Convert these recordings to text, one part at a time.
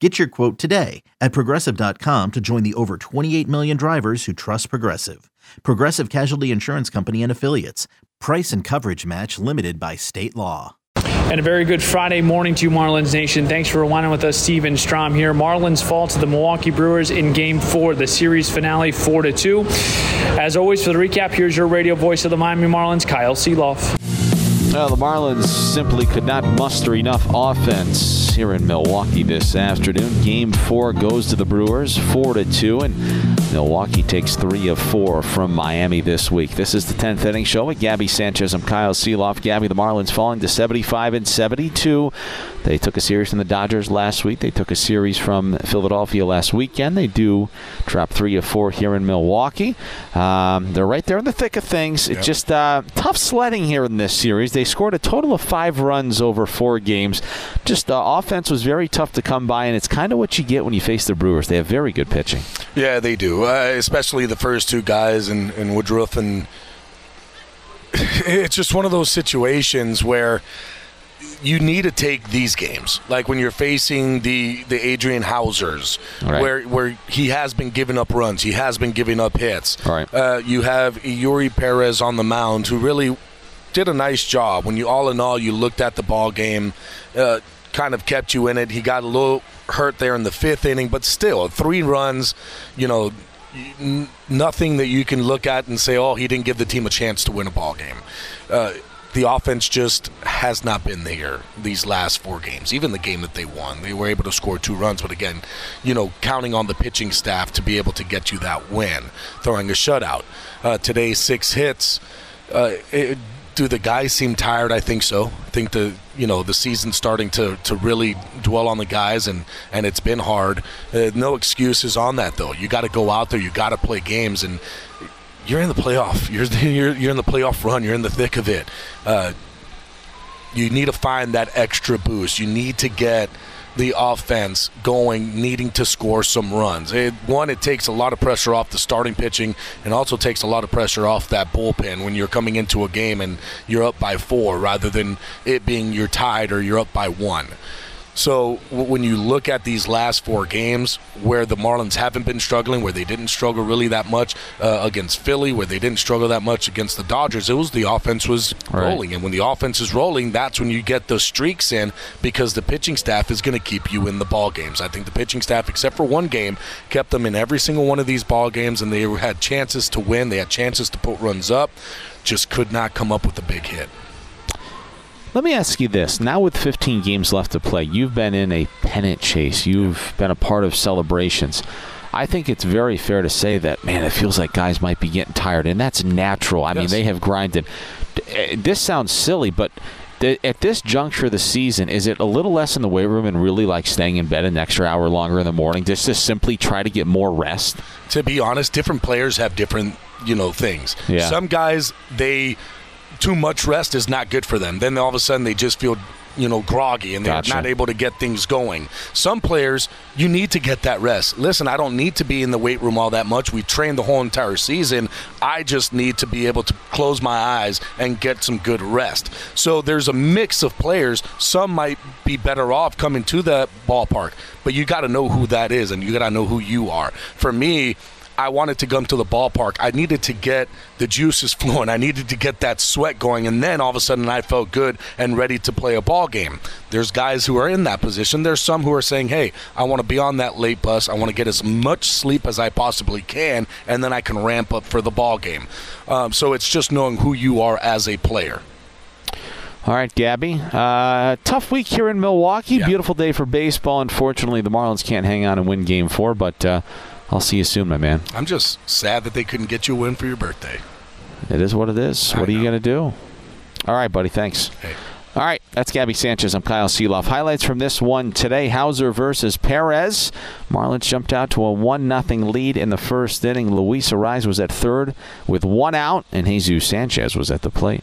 Get your quote today at progressive.com to join the over 28 million drivers who trust Progressive. Progressive Casualty Insurance Company and Affiliates. Price and coverage match limited by state law. And a very good Friday morning to you, Marlins Nation. Thanks for rewinding with us, Steven Strom here. Marlins fall to the Milwaukee Brewers in Game Four, the series finale, four to two. As always, for the recap, here's your radio voice of the Miami Marlins, Kyle Sielaff. Well, the Marlins simply could not muster enough offense here in Milwaukee this afternoon. Game four goes to the Brewers, four to two, and Milwaukee takes three of four from Miami this week. This is the 10th inning show with Gaby Sanchez. I'm Kyle Sielaff. Gaby, the Marlins falling to 75 and 72. They took a series from the Dodgers last week. They took a series from Philadelphia last weekend. They do drop three of four here in Milwaukee. Um, they're right there in the thick of things. It's just uh, tough sledding here in this series. They scored a total of five runs over four games. Just uh, offense was very tough to come by, and it's kind of what you get when you face the Brewers. They have very good pitching. Yeah, they do, uh, especially the first two guys in, in Woodruff. And it's just one of those situations where you need to take these games, like when you're facing the the Adrian Housers, Right. where where he has been giving up runs, he has been giving up hits. Right. Uh, you have Eury Perez on the mound, who really did a nice job. When you all in all, you looked at the ball game, uh, kind of kept you in it. He got a little hurt there in the fifth inning, but still, three runs. You know, nothing that you can look at and say, "Oh, he didn't give the team a chance to win a ball game." Uh, the offense just has not been there these last four games. Even the game that they won, they were able to score two runs, but again, you know, counting on the pitching staff to be able to get you that win, throwing a shutout. Uh, today, six hits. Uh, it, do the guys seem tired? I think so. I think the you know the season's starting to, to really dwell on the guys, and, and it's been hard. Uh, no excuses on that though. You got to go out there. You got to play games, and you're in the playoff. You're, you're you're in the playoff run. You're in the thick of it. Uh, you need to find that extra boost. You need to get the offense going, needing to score some runs. It, one, it takes a lot of pressure off the starting pitching, and also takes a lot of pressure off that bullpen when you're coming into a game and you're up by four, rather than it being you're tied or you're up by one. So w- when you look at these last four games, where the Marlins haven't been struggling, where they didn't struggle really that much uh, against Philly, where they didn't struggle that much against the Dodgers, it was the offense was Right. rolling, and when the offense is rolling, that's when you get those streaks in because the pitching staff is going to keep you in the ball games. I think the pitching staff, except for one game, kept them in every single one of these ball games, and they had chances to win. They had chances to put runs up, just could not come up with a big hit. Let me ask you this. Now, with 15 games left to play, you've been in a pennant chase, you've been a part of celebrations. I think it's very fair to say that, man, it feels like guys might be getting tired, and that's natural. I mean, they have grinded. Eh, This sounds silly, but th- at this juncture of the season, is it a little less in the weight room and really like staying in bed an extra hour longer in the morning just to simply try to get more rest? to be honest, different players have different, you know, things. Yeah. Some guys, they too much rest is not good for them. Then all of a sudden they just feel, you know, groggy and they're Gotcha. not able to get things going. Some players, you need to get that rest. Listen, I don't need to be in the weight room all that much. We trained the whole entire season. I just need to be able to close my eyes and get some good rest. So there's a mix of players. Some might be better off coming to the ballpark, but you got to know who that is and you got to know who you are. For me, I wanted to come to the ballpark. I needed to get the juices flowing. I needed to get that sweat going, and then all of a sudden I felt good and ready to play a ball game. There's guys who are in that position. There's some who are saying, "Hey, I want to be on that late bus. I want to get as much sleep as I possibly can, and then I can ramp up for the ball game." Um, so it's just knowing who you are as a player. All right, Gaby. Uh, tough week here in Milwaukee. Yeah. Beautiful day for baseball. Unfortunately, the Marlins can't hang on and win Game Four, but uh, I'll see you soon, my man. I'm just sad that they couldn't get you a win for your birthday. It is what it is. I What are you going to do? All right, buddy. Thanks. Hey. All right, that's Gaby Sanchez. I'm Kyle Sielaff. Highlights from this one today: Houser versus Perez. Marlins jumped out to a one 0 lead in the first inning. Luis Arraez was at third with one out, and Jesus Sanchez was at the plate.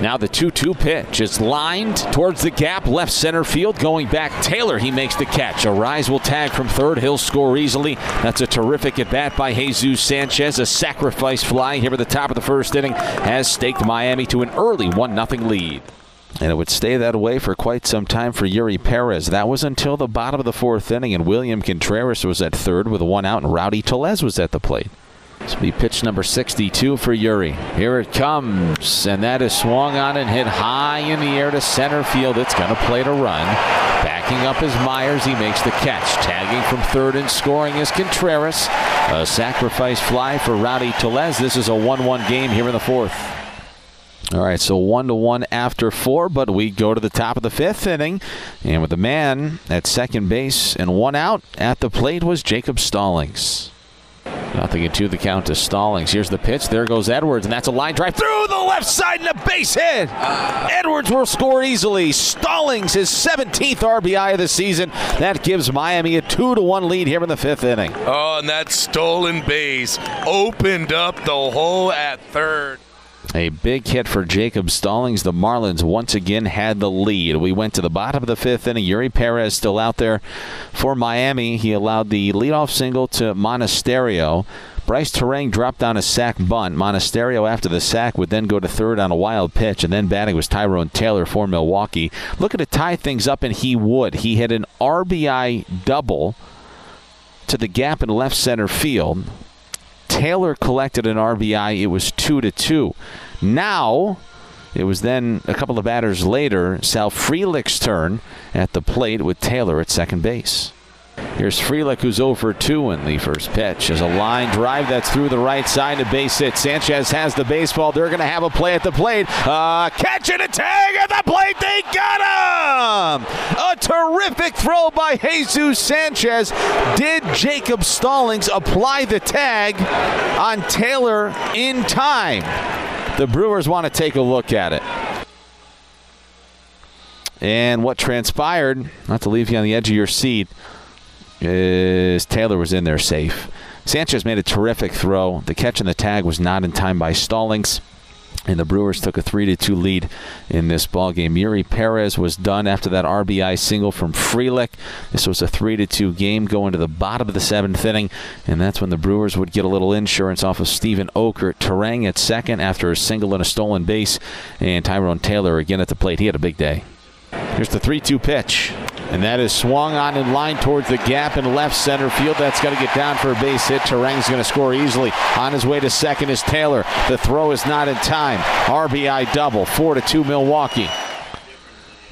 Now the 2 2 pitch is lined towards the gap, left center field. Going back, Taylor, he makes the catch. Arraez will tag from third. He'll score easily. That's a terrific at bat by Jesus Sanchez. A sacrifice fly here at the top of the first inning has staked Miami to an early 1 0 lead. And it would stay that way for quite some time for Eury Perez. That was until the bottom of the fourth inning, and William Contreras was at third with one out, and Rowdy Tellez was at the plate. This will be pitch number 62 for Eury. Here it comes, and that is swung on and hit high in the air to center field. It's going to play to run. Backing up is Myers. He makes the catch. Tagging from third and scoring is Contreras. A sacrifice fly for Rowdy Tellez. This is a 1 1 game here in the fourth. All right, so one to one after four, but we go to the top of the fifth inning, and with the man at second base and one out at the plate was Jacob Stallings. Nothing into the count to Stallings. Here's the pitch. There goes Edwards, and that's a line drive through the left side and a base hit. Edwards will score easily. Stallings his 17th RBI of the season. That gives Miami a two to one lead here in the fifth inning. Oh, and that stolen base opened up the hole at third. A big hit for Jacob Stallings. The Marlins once again had the lead. We went to the bottom of the fifth inning. Eury Perez still out there for Miami. He allowed the leadoff single to Monasterio. Bryce Turang dropped on a sac bunt. Monasterio, after the sac, would then go to third on a wild pitch, and then batting was Tyrone Taylor for Milwaukee. Looking to tie things up, and he would. He had an RBI double to the gap in left center field. Taylor collected an RBI. It was two to two. Now, it was then a couple of batters later, Sal Frelick's turn at the plate with Taylor at second base. Here's Frelick, who's over 2 in the first pitch. As a line drive that's through the right side to base hit. Sanchez has the baseball. They're going to have a play at the plate. Uh, catch and a tag at the plate. They got him! A terrific throw by Jesus Sanchez. Did Jacob Stallings apply the tag on Taylor in time? The Brewers want to take a look at it. And what transpired, not to leave you on the edge of your seat, is Taylor was in there safe. Sanchez made a terrific throw. The catch and the tag was not in time by Stallings. And the Brewers took a 3 to 2 lead in this ball game. Eury Perez was done after that RBI single from Frelick. This was a 3 to 2 game going to the bottom of the seventh inning, and that's when the Brewers would get a little insurance off of Steven Okert. Turang at second after a single and a stolen base, and Tyrone Taylor again at the plate. He had a big day. Here's the 3 2 pitch. And that is swung on in line towards the gap in left center field. That's got to get down for a base hit. Turang's going to score easily. On his way to second is Taylor. The throw is not in time. RBI double. 4 to 2 Milwaukee.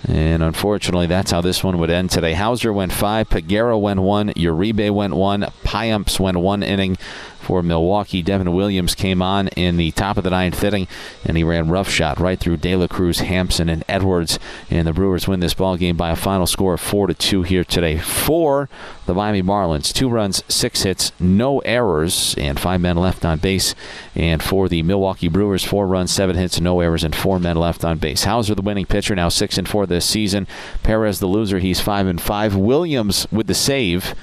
And unfortunately, that's how this one would end today. Houser went five, Peguero went one, Uribe went one, Payamps went one inning for Milwaukee. Devin Williams came on in the top of the ninth inning, and he ran rough shot right through De La Cruz, Hampson, and Edwards. And the Brewers win this ball game by a final score of four to two here today. For the Miami Marlins, two runs, six hits, no errors, and five men left on base. And for the Milwaukee Brewers, four runs, seven hits, no errors, and four men left on base. Houser, the winning pitcher, now six and four season. Perez, the loser, he's five and five. Williams with the save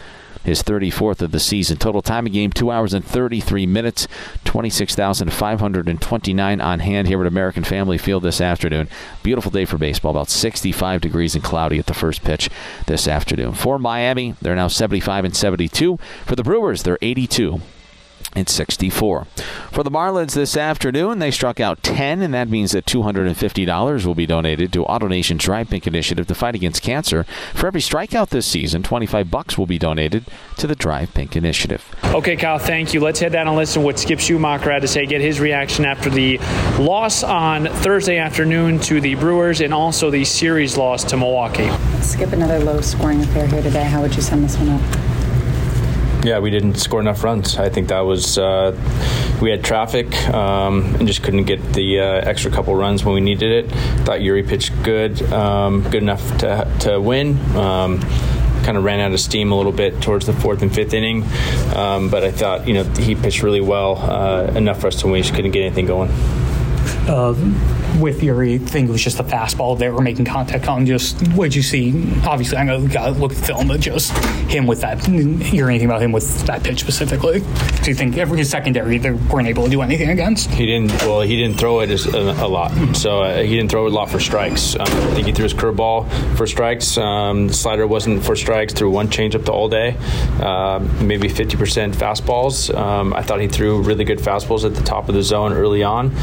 his 34th of the season. Total time of game, 2 hours and 33 minutes, 26,529 on hand here at American Family Field this afternoon. Beautiful day for baseball, about 65 degrees and cloudy at the first pitch this afternoon. For Miami, they're now 75 and 72. For the Brewers, they're 82 and 64. For the Marlins this afternoon, they struck out 10, and that means that $250 will be donated to AutoNation's Drive Pink Initiative to fight against cancer. For every strikeout this season, 25 bucks will be donated to the Drive Pink Initiative. Okay, Kyle, thank you. Let's head down and listen to what Skip Schumaker had to say, get his reaction after the loss on Thursday afternoon to the Brewers and also the series loss to Milwaukee. Skip another low scoring affair here today. How would you sum this one up? Yeah, we didn't score enough runs. I think that was uh, we had traffic um, and just couldn't get the uh, extra couple runs when we needed it. Thought Eury pitched good, um, good enough to to win. Um, kind of ran out of steam a little bit towards the fourth and fifth inning, um, but I thought you know he pitched really well, uh, enough for us to win. We just couldn't get anything going. Uh, with Eury, I think it was just the fastball they were making contact on. Just what did you see? Obviously, I know got look at film, but just him with that. Hear anything about him with that pitch specifically? Do you think every secondary they weren't able to do anything against? He didn't. Well, he didn't throw it as, a, a, lot, so uh, he didn't throw a lot for strikes. Um, I think he threw his curveball for strikes. Um, the slider wasn't for strikes. Threw one changeup the all day, uh, maybe 50% fastballs. Um, I thought he threw really good fastballs at the top of the zone early on.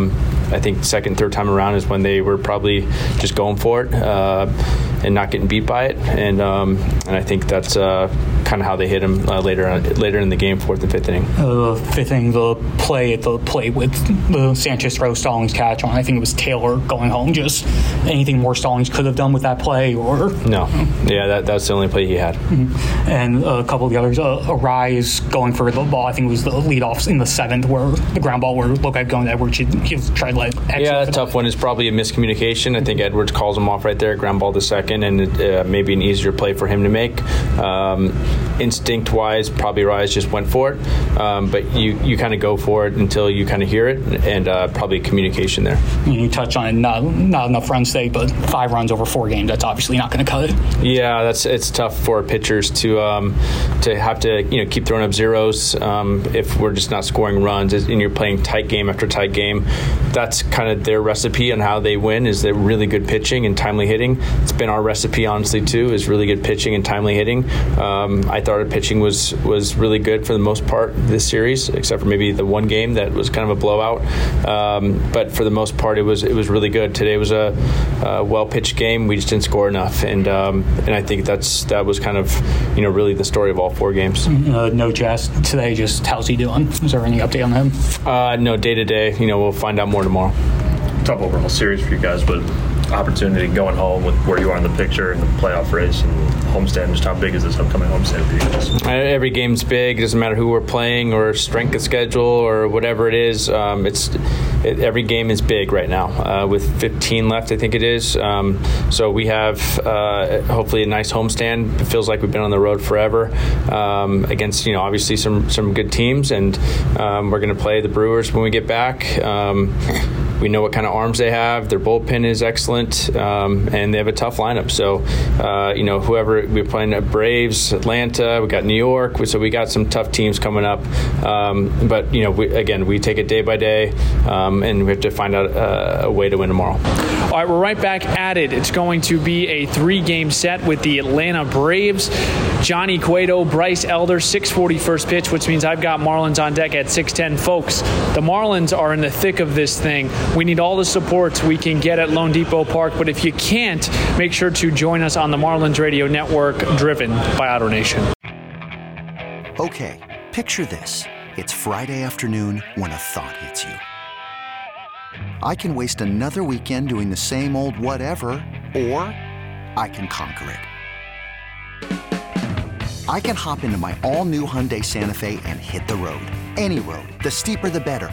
Um, I think second, third time around is when they were probably just going for it uh, and not getting beat by it. And um, and I think that's uh, kind of how they hit him uh, later on, later in the game, fourth and fifth inning. Uh, fifth inning, the play at the play with the Sanchez throw Stallings catch on. I think it was Taylor going home. Just anything more Stallings could have done with that play, or no? Yeah, that, that's the only play he had. Mm-hmm. And a couple of the others, uh, Arraez going for the ball. I think it was the leadoff in the seventh where the ground ball where look at going to Edwards. He, he tried yeah, a tough one is probably a miscommunication. I think Edwards calls him off right there, ground ball the second, and it, uh, maybe an easier play for him to make. Um, instinct wise, probably Arraez just went for it, um, but you, you kind of go for it until you kind of hear it, and uh, probably communication there. You touch on it, not, not enough runs today, but five runs over four games, that's obviously not going to cut it. Yeah, that's it's tough for pitchers to um, to have to you know keep throwing up zeros um, if we're just not scoring runs and you're playing tight game after tight game. That's kind of their recipe on how they win is that really good pitching and timely hitting. It's been our recipe honestly too is really good pitching and timely hitting. Um, I thought our pitching was was really good for the most part this series, except for maybe the one game that was kind of a blowout. Um, but for the most part, it was it was really good. Today was a, a well pitched game. We just didn't score enough, and um, and I think that's that was kind of you know really the story of all four games. Uh, no Jazz today. Just how's he doing? Is there any update on him? Uh, no, day to day. You know, we'll find out more tomorrow. Tough overall series for you guys, but opportunity going home with where you are in the picture and the playoff race and homestand. Just how big is this upcoming homestand for you guys? Every game's big. It doesn't matter who we're playing or strength of schedule or whatever it is. Um, it's it, every game is big right now. Uh, with 15 left, I think it is. Um, so we have uh, hopefully a nice homestand. It feels like we've been on the road forever um, against you know obviously some some good teams, and um, we're going to play the Brewers when we get back. We know what kind of arms they have. Their bullpen is excellent, um, and they have a tough lineup. So, uh, you know, whoever we're playing at Braves, Atlanta, we got New York. So we got some tough teams coming up. Um, but you know, we, again, we take it day by day, um, and we have to find out a, a way to win tomorrow. All right, we're right back at it. It's going to be a three-game set with the Atlanta Braves. Johnny Cueto, Bryce Elder, 640 first pitch, which means I've got Marlins on deck at 610. Folks, the Marlins are in the thick of this thing. We need all the supports we can get at LoanDepot Park, but if you can't, make sure to join us on the Marlins Radio Network, driven by AutoNation. Okay, picture this. It's Friday afternoon when a thought hits you. I can waste another weekend doing the same old whatever, or I can conquer it. I can hop into my all new Hyundai Santa Fe and hit the road. Any road. The steeper, the better